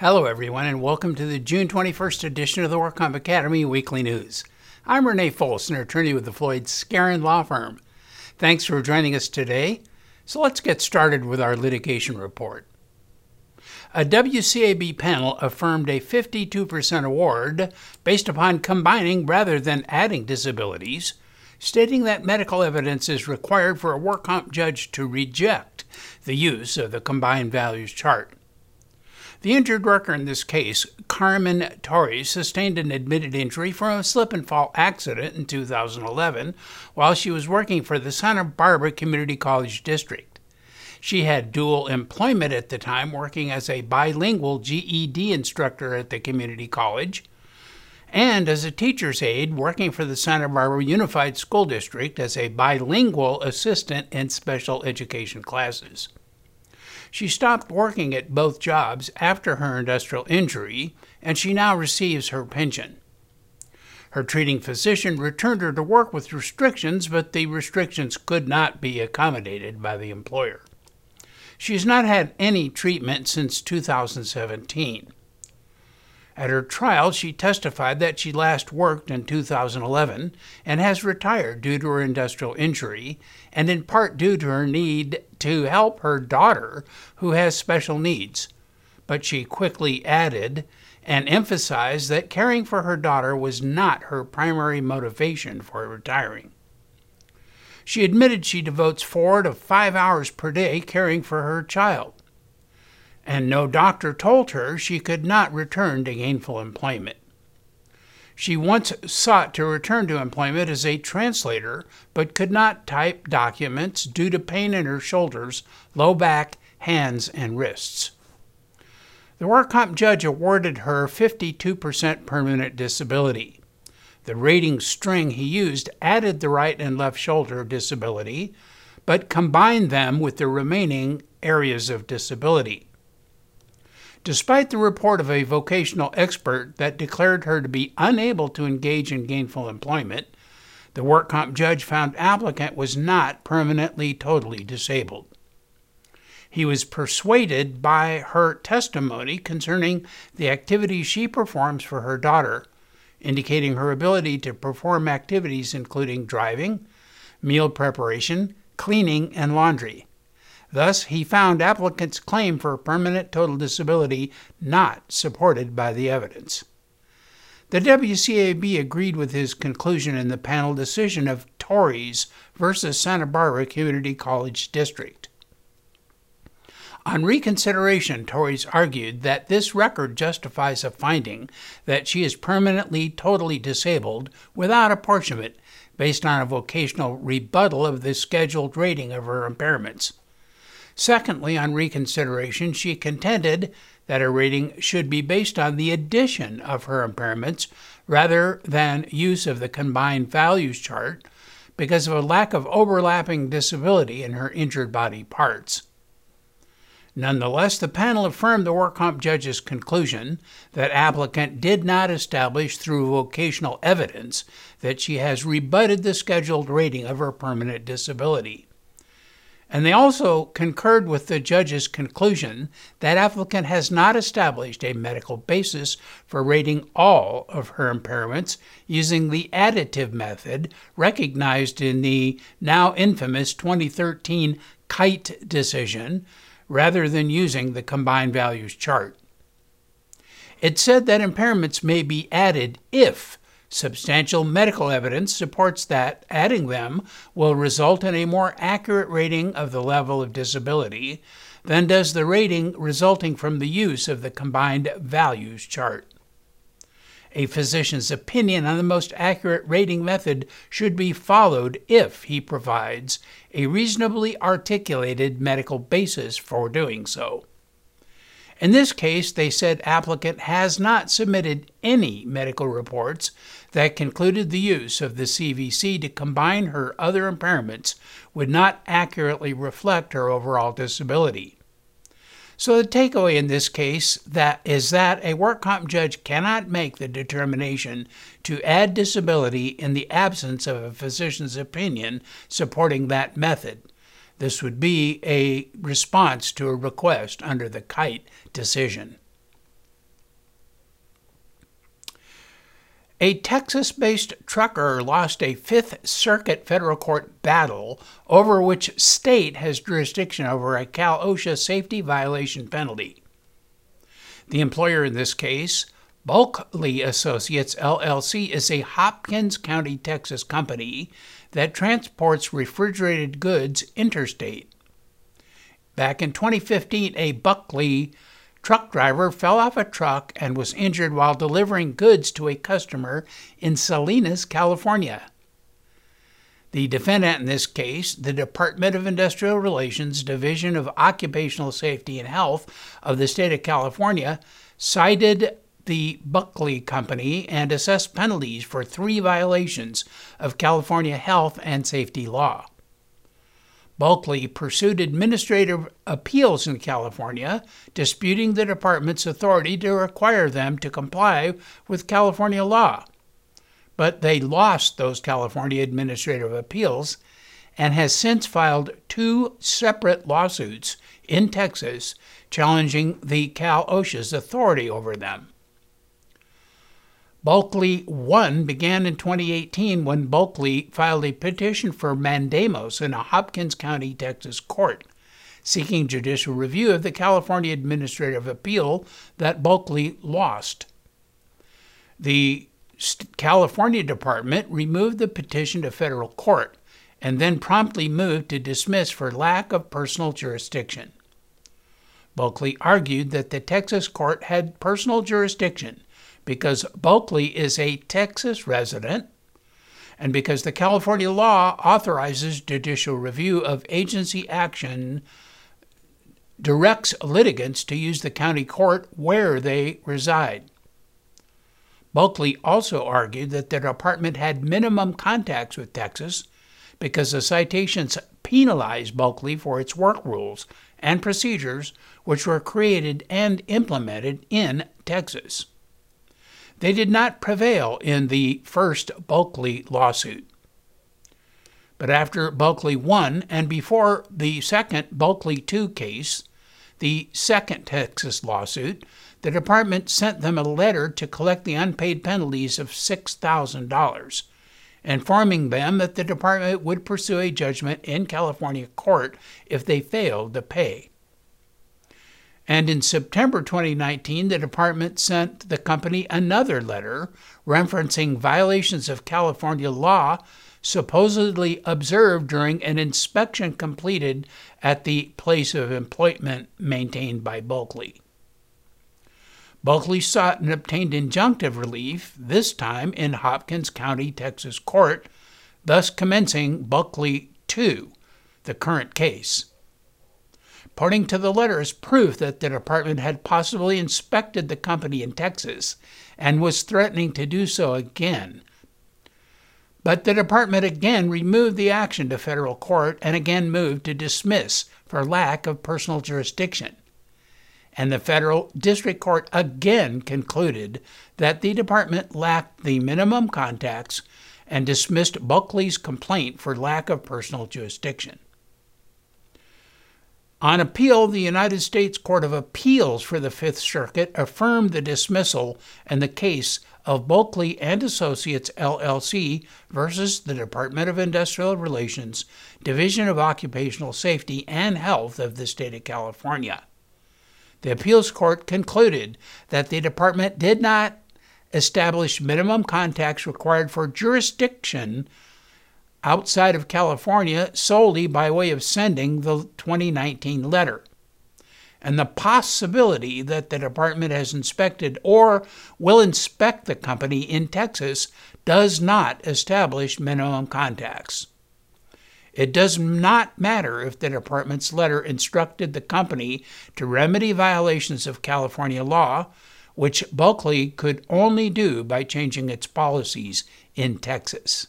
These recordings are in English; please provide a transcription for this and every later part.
Hello, everyone, and welcome to the June 21st edition of the WorkComp Academy Weekly News. I'm Renee Folsen, attorney with the Floyd Skeren Law Firm. Thanks for joining us today. So let's get started with our litigation report. A WCAB panel affirmed a 52% award based upon combining rather than adding disabilities, stating that medical evidence is required for a work comp judge to reject the use of the combined values chart. The injured worker in this case, Carmen Torres, sustained an admitted injury from a slip and fall accident in 2011 while she was working for the Santa Barbara Community College District. She had dual employment at the time, working as a bilingual GED instructor at the community college and as a teacher's aide working for the Santa Barbara Unified School District as a bilingual assistant in special education classes. She stopped working at both jobs after her industrial injury, and she now receives her pension. Her treating physician returned her to work with restrictions, but the restrictions could not be accommodated by the employer. She has not had any treatment since 2017. At her trial, she testified that she last worked in 2011 and has retired due to her industrial injury, and in part due to her need to help her daughter, who has special needs. But she quickly added and emphasized that caring for her daughter was not her primary motivation for retiring. She admitted she devotes four to five hours per day caring for her child and no doctor told her she could not return to gainful employment. She once sought to return to employment as a translator, but could not type documents due to pain in her shoulders, low back, hands, and wrists. The work comp judge awarded her 52% permanent disability. The rating string he used added the right and left shoulder disability, but combined them with the remaining areas of disability despite the report of a vocational expert that declared her to be unable to engage in gainful employment, the work comp judge found applicant was not permanently totally disabled. He was persuaded by her testimony concerning the activities she performs for her daughter, indicating her ability to perform activities including driving, meal preparation, cleaning, and laundry. Thus, he found applicant's claim for permanent total disability not supported by the evidence. The WCAB agreed with his conclusion in the panel decision of Torres versus Santa Barbara Community College District. On reconsideration, Torres argued that this record justifies a finding that she is permanently totally disabled without apportionment based on a vocational rebuttal of the scheduled rating of her impairments. Secondly, on reconsideration, she contended that her rating should be based on the addition of her impairments rather than use of the combined values chart because of a lack of overlapping disability in her injured body parts. Nonetheless, the panel affirmed the work comp judge's conclusion that applicant did not establish through vocational evidence that she has rebutted the scheduled rating of her permanent disability. And they also concurred with the judge's conclusion that applicant has not established a medical basis for rating all of her impairments using the additive method recognized in the now infamous 2013 KITE decision rather than using the combined values chart. It said that impairments may be added if Substantial medical evidence supports that adding them will result in a more accurate rating of the level of disability than does the rating resulting from the use of the combined values chart. A physician's opinion on the most accurate rating method should be followed if he provides a reasonably articulated medical basis for doing so. In this case, they said applicant has not submitted any medical reports that concluded the use of the CVC to combine her other impairments would not accurately reflect her overall disability. So the takeaway in this case that is that a work comp judge cannot make the determination to add disability in the absence of a physician's opinion supporting that method. This would be a response to a request under the Kite decision. A Texas based trucker lost a Fifth Circuit federal court battle over which state has jurisdiction over a Cal OSHA safety violation penalty. The employer in this case, Bulkley Associates LLC, is a Hopkins County, Texas company that transports refrigerated goods interstate. Back in 2015, a Bulkley truck driver fell off a truck and was injured while delivering goods to a customer in Salinas, California. The defendant in this case, the Department of Industrial Relations Division of Occupational Safety and Health of the state of California, cited the Bulkley Company and assess penalties for three violations of California health and safety law. Bulkley pursued administrative appeals in California, disputing the department's authority to require them to comply with California law. But they lost those California administrative appeals and has since filed two separate lawsuits in Texas challenging the Cal OSHA's authority over them. Bulkley 1 began in 2018 when Bulkley filed a petition for mandamus in a Hopkins County, Texas court, seeking judicial review of the California administrative appeal that Bulkley lost. The California Department removed the petition to federal court and then promptly moved to dismiss for lack of personal jurisdiction. Bulkley argued that the Texas court had personal jurisdiction because Bulkley is a Texas resident and because the California law authorizes judicial review of agency action, directs litigants to use the county court where they reside. Bulkley also argued that the department had minimum contacts with Texas because the citations penalized Bulkley for its work rules and procedures, which were created and implemented in Texas. They did not prevail in the first Bulkley lawsuit. But after Bulkley won, and before the second Bulkley 2 case, the second Texas lawsuit, the department sent them a letter to collect the unpaid penalties of $6,000, informing them that the department would pursue a judgment in California court if they failed to pay. And in September 2019, the department sent the company another letter referencing violations of California law supposedly observed during an inspection completed at the place of employment maintained by Bulkley. Bulkley sought and obtained injunctive relief, this time in Hopkins County, Texas court, thus commencing Bulkley 2, the current case. According to the letter, is proof that the department had possibly inspected the company in Texas and was threatening to do so again. But the department again removed the action to federal court and again moved to dismiss for lack of personal jurisdiction. And the federal district court again concluded that the department lacked the minimum contacts and dismissed Bulkley's complaint for lack of personal jurisdiction. On appeal, the United States Court of Appeals for the Fifth Circuit affirmed the dismissal in the case of Bulkley and Associates LLC versus the Department of Industrial Relations, Division of Occupational Safety and Health of the state of California. The appeals court concluded that the department did not establish minimum contacts required for jurisdiction outside of California solely by way of sending the 2019 letter. And the possibility that the department has inspected or will inspect the company in Texas does not establish minimum contacts. It does not matter if the department's letter instructed the company to remedy violations of California law, which Bulkley could only do by changing its policies in Texas.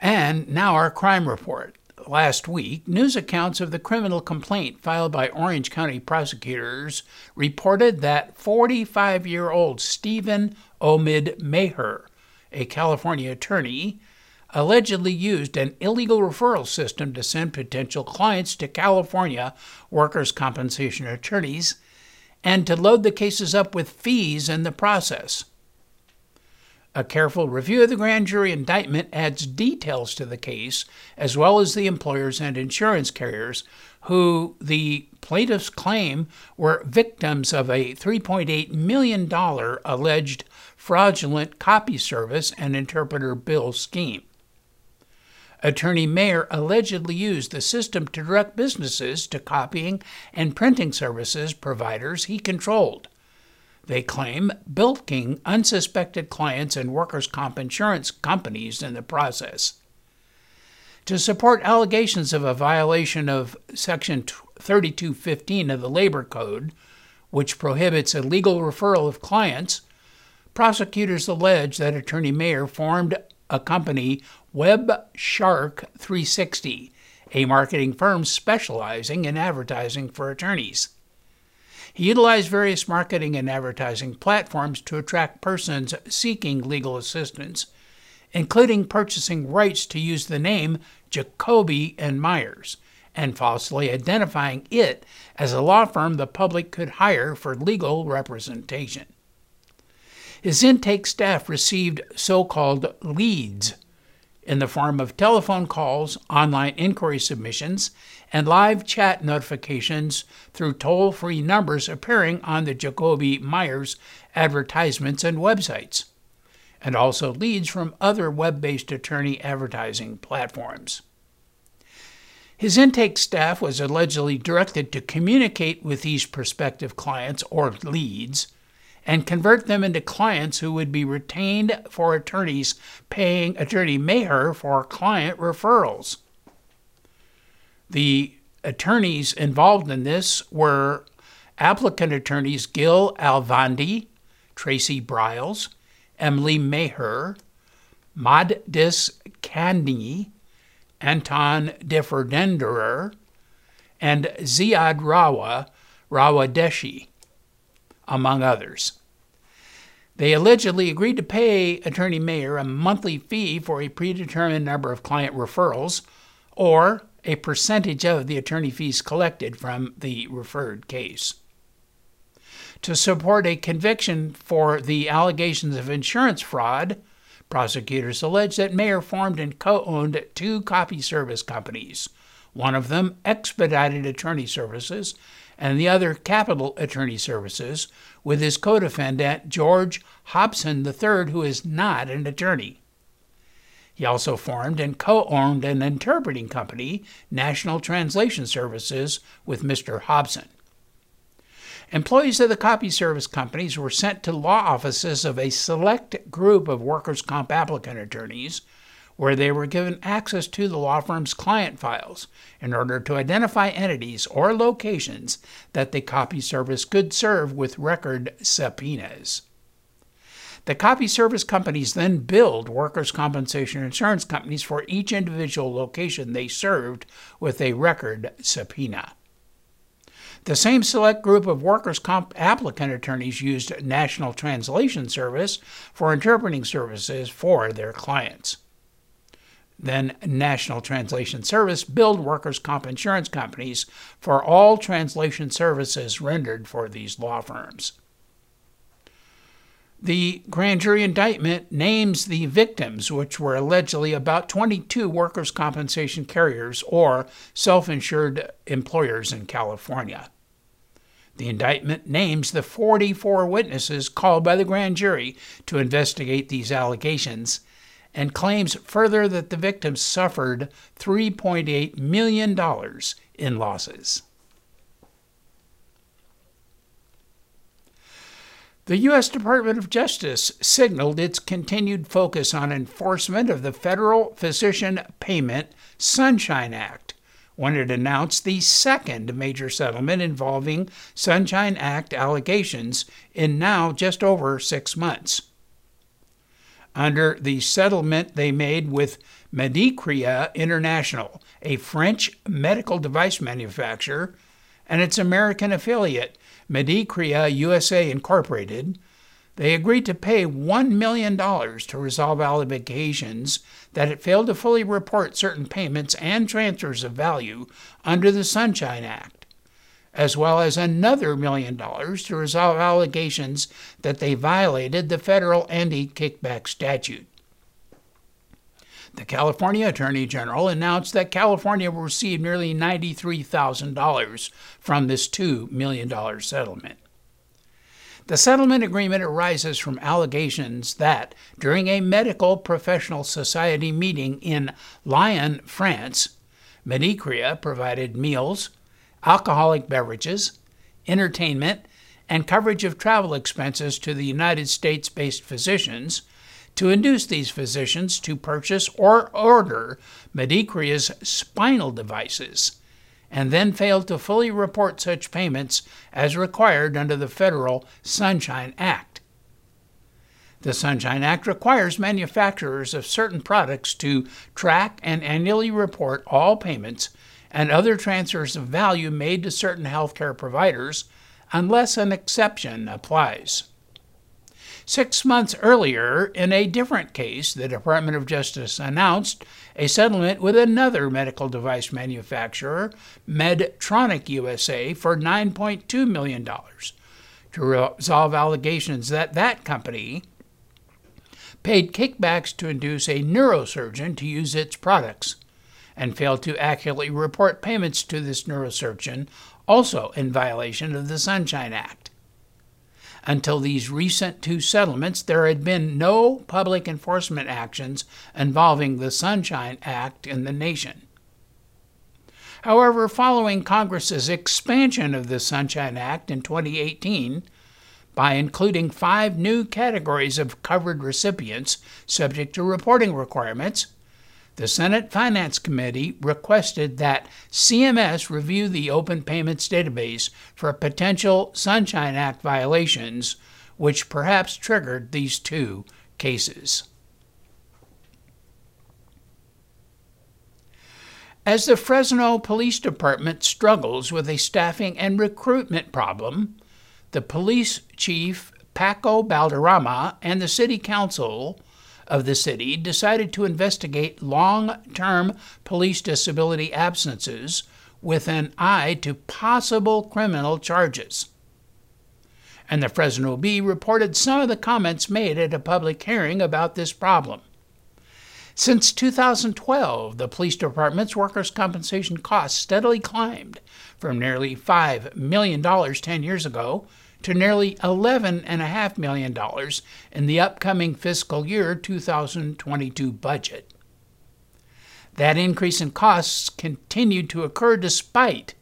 And now our crime report. Last week, news accounts of the criminal complaint filed by Orange County prosecutors reported that 45 year old Stephen Omid Maher, a California attorney, allegedly used an illegal referral system to send potential clients to California workers' compensation attorneys and to load the cases up with fees in the process. A careful review of the grand jury indictment adds details to the case, as well as the employers and insurance carriers who the plaintiffs claim were victims of a $3.8 million alleged fraudulent copy service and interpreter bill scheme. Attorney Mayer allegedly used the system to direct businesses to copying and printing services providers he controlled they claim, bilking unsuspected clients and workers' comp insurance companies in the process. To support allegations of a violation of Section 3215 of the Labor Code, which prohibits illegal referral of clients, prosecutors allege that Attorney Mayer formed a company, Web Shark 360, a marketing firm specializing in advertising for attorneys. He utilized various marketing and advertising platforms to attract persons seeking legal assistance, including purchasing rights to use the name Jacoby and Meyers and falsely identifying it as a law firm the public could hire for legal representation. His intake staff received so called leads in the form of telephone calls, online inquiry submissions, and live chat notifications through toll free numbers appearing on the Jacoby Meyers advertisements and websites, and also leads from other web based attorney advertising platforms. His intake staff was allegedly directed to communicate with these prospective clients or leads and convert them into clients who would be retained for attorneys paying Attorney Mayer for client referrals. The attorneys involved in this were applicant attorneys Gil Alvandi, Tracy Briles, Emily Maher, Mahdis Kani, Anton Differdenderer, and Ziad Rawa Rawadeshi, among others. They allegedly agreed to pay Attorney Mayer a monthly fee for a predetermined number of client referrals or a percentage of the attorney fees collected from the referred case. To support a conviction for the allegations of insurance fraud, prosecutors allege that Mayer formed and co owned two copy service companies. One of them, Expedited Attorney Services, and the other, Capital Attorney Services, with his co defendant, George Hobson III, who is not an attorney. He also formed and co owned an interpreting company, National Translation Services, with Mr. Hobson. Employees of the copy service companies were sent to law offices of a select group of workers' comp applicant attorneys, where they were given access to the law firm's client files in order to identify entities or locations that the copy service could serve with record subpoenas. The copy service companies then billed workers' compensation insurance companies for each individual location they served with a record subpoena. The same select group of workers' comp applicant attorneys used National Translation Service for interpreting services for their clients. Then National Translation Service billed workers' comp insurance companies for all translation services rendered for these law firms. The grand jury indictment names the victims, which were allegedly about 22 workers' compensation carriers or self insured employers in California. The indictment names the 44 witnesses called by the grand jury to investigate these allegations and claims further that the victims suffered $3.8 million in losses. The U.S. Department of Justice signaled its continued focus on enforcement of the Federal Physician Payment Sunshine Act when it announced the second major settlement involving Sunshine Act allegations in now just over six months. Under the settlement they made with Medicrea International, a French medical device manufacturer, and its American affiliate, Medicrea USA Incorporated, they agreed to pay $1 million to resolve allegations that it failed to fully report certain payments and transfers of value under the Sunshine Act, as well as another million dollars to resolve allegations that they violated the federal anti kickback statute. The California Attorney General announced that California will receive nearly $93,000 from this $2 million settlement. The settlement agreement arises from allegations that, during a medical professional society meeting in Lyon, France, Medicrea provided meals, alcoholic beverages, entertainment, and coverage of travel expenses to the United States based physicians to induce these physicians to purchase or order Medicrea's spinal devices, and then failed to fully report such payments as required under the federal Sunshine Act. The Sunshine Act requires manufacturers of certain products to track and annually report all payments and other transfers of value made to certain healthcare providers unless an exception applies. Six months earlier, in a different case, the Department of Justice announced a settlement with another medical device manufacturer, Medtronic USA, for $9.2 million to resolve allegations that that company paid kickbacks to induce a neurosurgeon to use its products and failed to accurately report payments to this neurosurgeon, also in violation of the Sunshine Act. Until these recent two settlements, there had been no public enforcement actions involving the Sunshine Act in the nation. However, following Congress's expansion of the Sunshine Act in 2018, by including five new categories of covered recipients subject to reporting requirements, the Senate Finance Committee requested that CMS review the Open Payments Database for potential Sunshine Act violations, which perhaps triggered these two cases. As the Fresno Police Department struggles with a staffing and recruitment problem, the police chief Paco Balderrama and the city council of the city decided to investigate long term police disability absences with an eye to possible criminal charges. And the Fresno Bee reported some of the comments made at a public hearing about this problem. Since 2012, the police department's workers' compensation costs steadily climbed from nearly $5 million 10 years ago to nearly $11.5 million in the upcoming fiscal year 2022 budget. That increase in costs continued to occur despite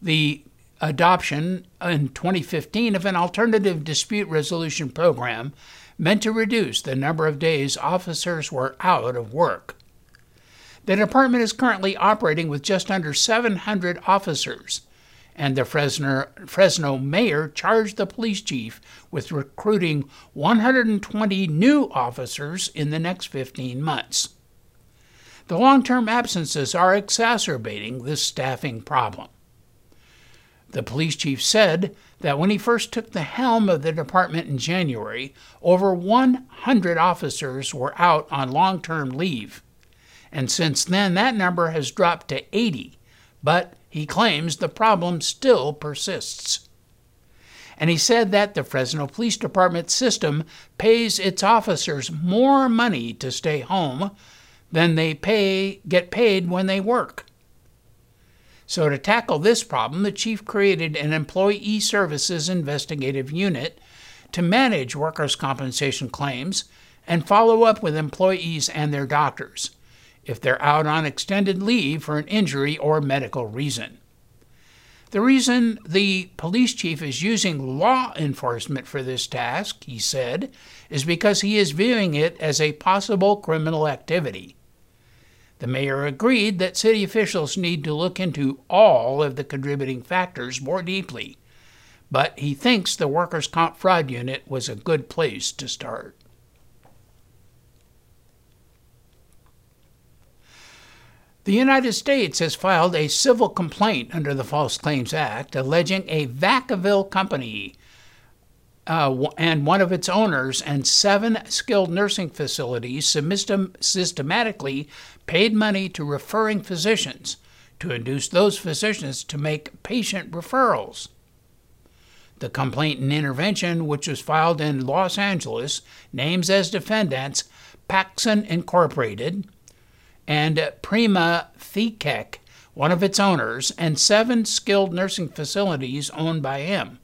the adoption in 2015 of an alternative dispute resolution program meant to reduce the number of days officers were out of work. The department is currently operating with just under 700 officers and the Fresno, Fresno mayor charged the police chief with recruiting 120 new officers in the next 15 months. The long term absences are exacerbating this staffing problem. The police chief said that when he first took the helm of the department in January, over 100 officers were out on long term leave. And since then, that number has dropped to 80. But he claims the problem still persists. And he said that the Fresno Police Department system pays its officers more money to stay home than they pay get paid when they work. So to tackle this problem, the chief created an employee services investigative unit to manage workers' compensation claims and follow up with employees and their doctors if they're out on extended leave for an injury or medical reason. The reason the police chief is using law enforcement for this task, he said, is because he is viewing it as a possible criminal activity. The mayor agreed that city officials need to look into all of the contributing factors more deeply, but he thinks the workers' comp fraud unit was a good place to start. The United States has filed a civil complaint under the False Claims Act alleging a Vacaville company uh, and one of its owners and seven skilled nursing facilities systematically paid money to referring physicians to induce those physicians to make patient referrals. The complaint and intervention, which was filed in Los Angeles, names as defendants Paksn Incorporated and Prima Thekkek, one of its owners, and seven skilled nursing facilities owned by him.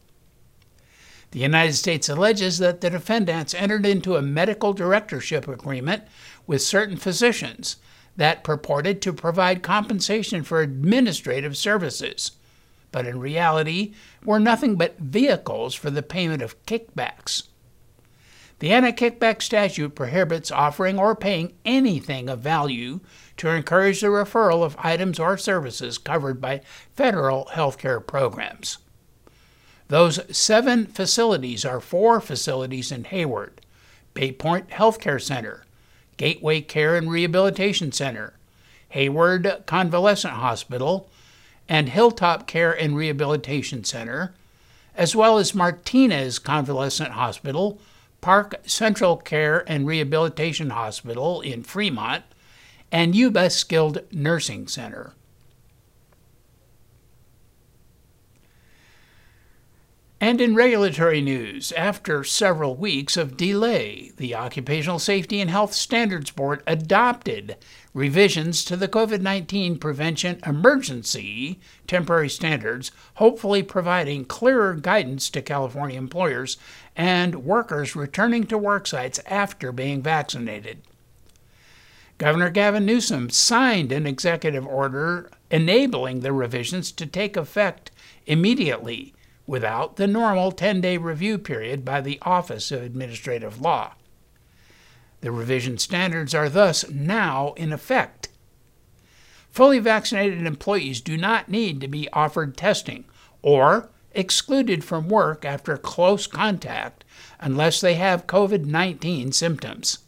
The United States alleges that the defendants entered into a medical directorship agreement with certain physicians that purported to provide compensation for administrative services, but in reality were nothing but vehicles for the payment of kickbacks. The anti kickback statute prohibits offering or paying anything of value to encourage the referral of items or services covered by federal health care programs. Those seven facilities are four facilities in Hayward Bay Point Healthcare Center, Gateway Care and Rehabilitation Center, Hayward Convalescent Hospital, and Hilltop Care and Rehabilitation Center, as well as Martinez Convalescent Hospital, Park Central Care and Rehabilitation Hospital in Fremont, and Yuba Skilled Nursing Center. And in regulatory news, after several weeks of delay, the Occupational Safety and Health Standards Board adopted revisions to the COVID 19 Prevention Emergency Temporary Standards, hopefully providing clearer guidance to California employers and workers returning to work sites after being vaccinated. Governor Gavin Newsom signed an executive order enabling the revisions to take effect immediately without the normal 10 day review period by the Office of Administrative Law. The revision standards are thus now in effect. Fully vaccinated employees do not need to be offered testing or excluded from work after close contact unless they have COVID 19 symptoms.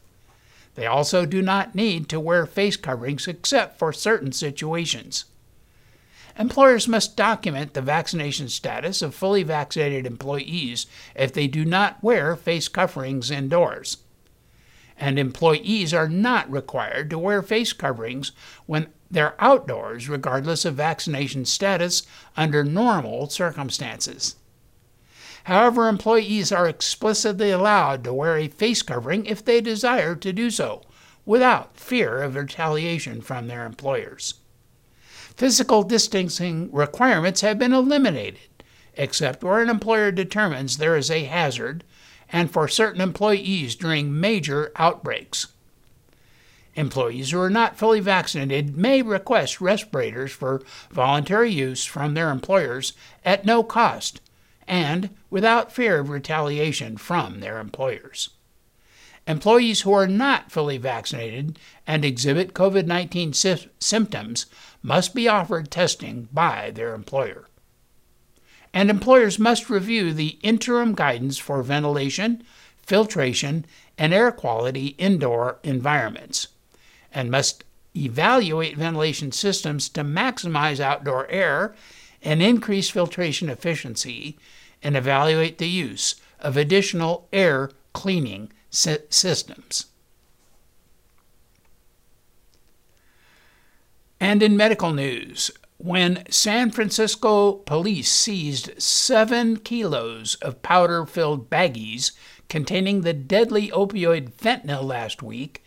They also do not need to wear face coverings except for certain situations. Employers must document the vaccination status of fully vaccinated employees if they do not wear face coverings indoors. And employees are not required to wear face coverings when they're outdoors, regardless of vaccination status, under normal circumstances. However, employees are explicitly allowed to wear a face covering if they desire to do so, without fear of retaliation from their employers physical distancing requirements have been eliminated, except where an employer determines there is a hazard and for certain employees during major outbreaks. Employees who are not fully vaccinated may request respirators for voluntary use from their employers at no cost and without fear of retaliation from their employers. Employees who are not fully vaccinated and exhibit COVID 19 sy- symptoms must be offered testing by their employer. And employers must review the interim guidance for ventilation, filtration, and air quality indoor environments, and must evaluate ventilation systems to maximize outdoor air and increase filtration efficiency, and evaluate the use of additional air cleaning systems. And in medical news, when San Francisco police seized seven kilos of powder filled baggies containing the deadly opioid fentanyl last week,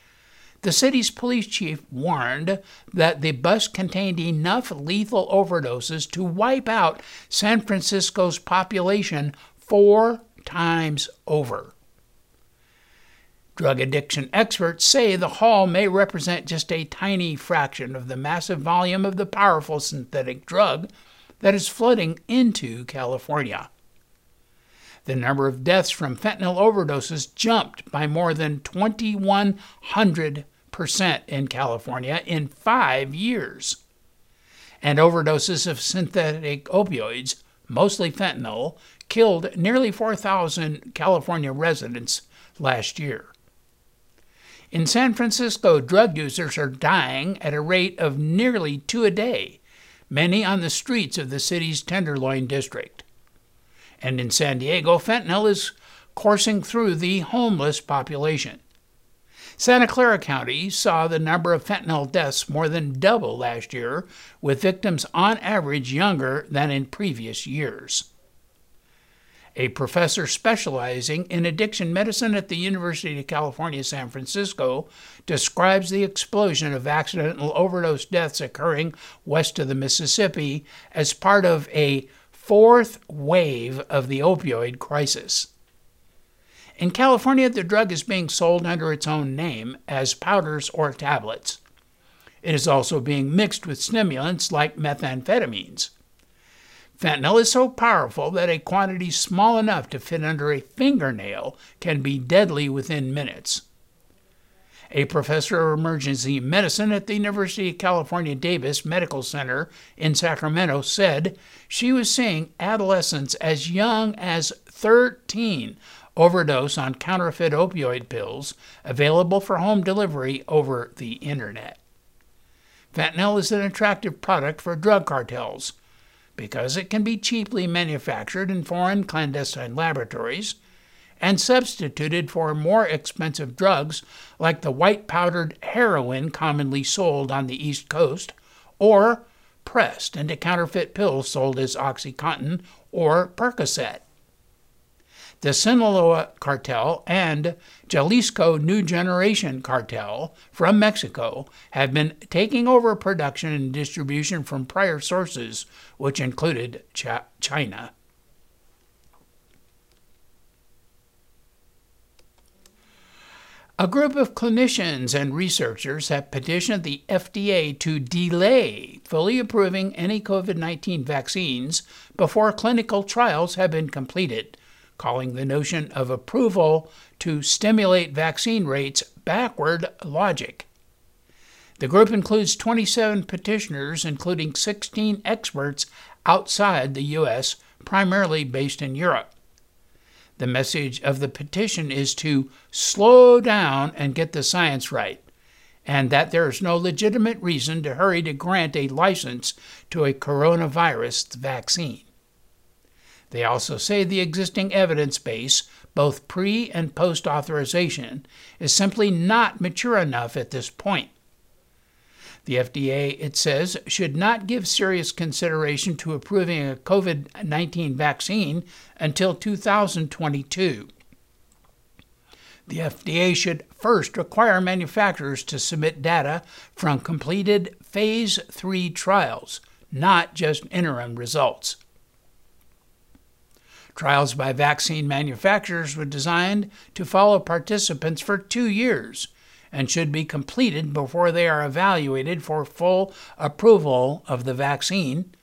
the city's police chief warned that the bus contained enough lethal overdoses to wipe out San Francisco's population four times over. Drug addiction experts say the haul may represent just a tiny fraction of the massive volume of the powerful synthetic drug that is flooding into California. The number of deaths from fentanyl overdoses jumped by more than 2,100% in California in five years. And overdoses of synthetic opioids, mostly fentanyl, killed nearly 4,000 California residents last year. In San Francisco, drug users are dying at a rate of nearly two a day, many on the streets of the city's Tenderloin district. And in San Diego, fentanyl is coursing through the homeless population. Santa Clara County saw the number of fentanyl deaths more than double last year, with victims on average younger than in previous years. A professor specializing in addiction medicine at the University of California, San Francisco, describes the explosion of accidental overdose deaths occurring west of the Mississippi as part of a fourth wave of the opioid crisis. In California, the drug is being sold under its own name as powders or tablets. It is also being mixed with stimulants like methamphetamines. Fentanyl is so powerful that a quantity small enough to fit under a fingernail can be deadly within minutes. A professor of emergency medicine at the University of California Davis Medical Center in Sacramento said she was seeing adolescents as young as 13 overdose on counterfeit opioid pills available for home delivery over the internet. Fentanyl is an attractive product for drug cartels because it can be cheaply manufactured in foreign clandestine laboratories and substituted for more expensive drugs like the white powdered heroin commonly sold on the East Coast, or pressed into counterfeit pills sold as Oxycontin or Percocet the Sinaloa cartel and Jalisco New Generation cartel from Mexico have been taking over production and distribution from prior sources, which included China. A group of clinicians and researchers have petitioned the FDA to delay fully approving any COVID 19 vaccines before clinical trials have been completed calling the notion of approval to stimulate vaccine rates backward logic. The group includes 27 petitioners, including 16 experts outside the U.S., primarily based in Europe. The message of the petition is to slow down and get the science right, and that there is no legitimate reason to hurry to grant a license to a coronavirus vaccine. They also say the existing evidence base, both pre and post authorization, is simply not mature enough at this point. The FDA, it says, should not give serious consideration to approving a COVID 19 vaccine until 2022. The FDA should first require manufacturers to submit data from completed Phase 3 trials, not just interim results. Trials by vaccine manufacturers were designed to follow participants for two years and should be completed before they are evaluated for full approval of the vaccine,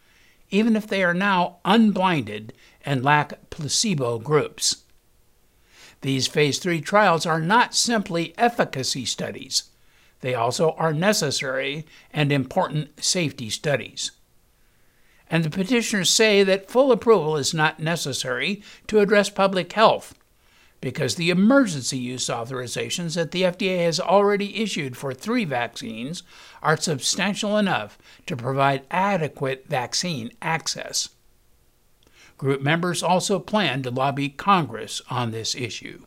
even if they are now unblinded and lack placebo groups. These phase 3 trials are not simply efficacy studies, they also are necessary and important safety studies and the petitioners say that full approval is not necessary to address public health because the emergency use authorizations that the FDA has already issued for three vaccines are substantial enough to provide adequate vaccine access. Group members also plan to lobby Congress on this issue.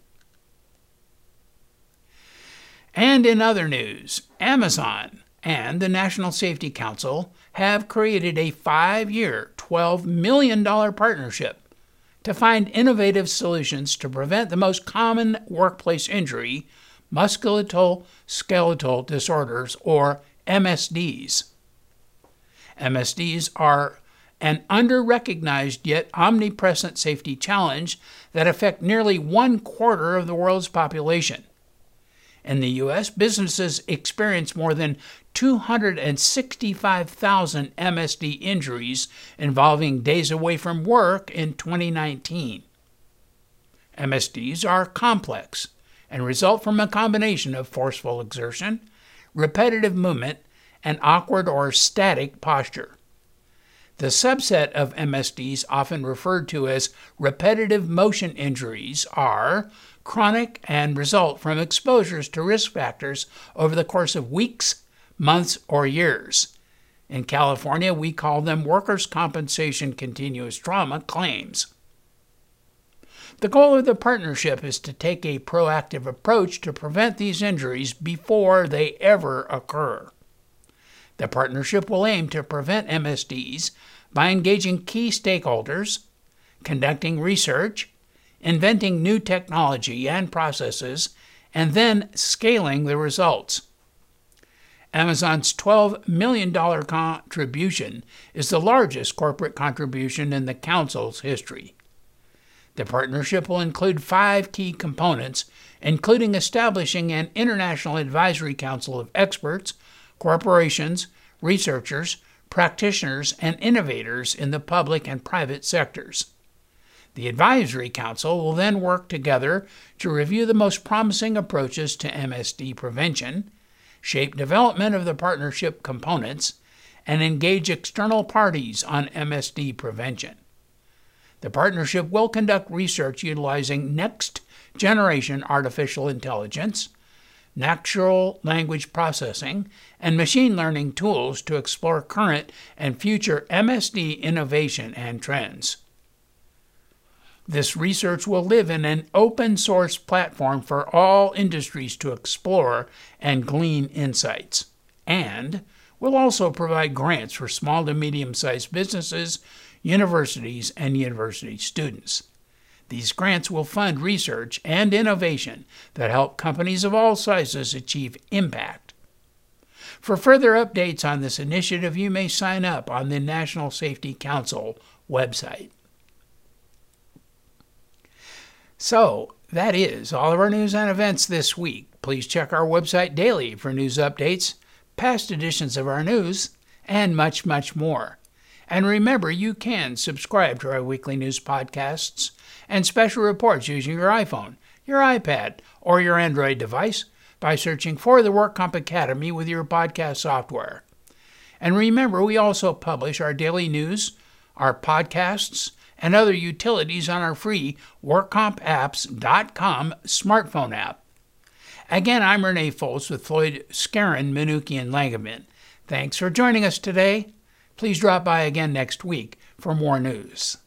And in other news, Amazon and the National Safety Council have created a five year, $12 million partnership to find innovative solutions to prevent the most common workplace injury, musculoskeletal disorders, or MSDs. MSDs are an under-recognized yet omnipresent safety challenge that affect nearly one quarter of the world's population. In the U.S., businesses experience more than 265,000 MSD injuries involving days away from work in 2019. MSDs are complex and result from a combination of forceful exertion, repetitive movement, and awkward or static posture. The subset of MSDs, often referred to as repetitive motion injuries, are chronic and result from exposures to risk factors over the course of weeks, months, or years. In California, we call them workers' compensation continuous trauma claims. The goal of the partnership is to take a proactive approach to prevent these injuries before they ever occur. The partnership will aim to prevent MSDs by engaging key stakeholders, conducting research, inventing new technology and processes, and then scaling the results. Amazon's $12 million contribution is the largest corporate contribution in the Council's history. The partnership will include five key components, including establishing an international advisory council of experts, corporations, researchers, practitioners, and innovators in the public and private sectors. The Advisory Council will then work together to review the most promising approaches to MSD prevention, shape development of the partnership components, and engage external parties on MSD prevention. The partnership will conduct research utilizing next generation artificial intelligence, natural language processing, and machine learning tools to explore current and future MSD innovation and trends. This research will live in an open source platform for all industries to explore and glean insights, and will also provide grants for small to medium sized businesses universities, and university students. These grants will fund research and innovation that help companies of all sizes achieve impact. For further updates on this initiative, you may sign up on the National Safety Council website. So, that is all of our news and events this week. Please check our website daily for news updates, past editions of our news, and much, much more. And remember, you can subscribe to our weekly news podcasts and special reports using your iPhone, your iPad, or your Android device by searching for the WorkComp Academy with your podcast software. And remember, we also publish our daily news, our podcasts, and other utilities on our free WorkCompApps.com smartphone app. Again, I'm Renee Foltz with Floyd Skeren, Manukian and Langevin. Thanks for joining us today. Please drop by again next week for more news.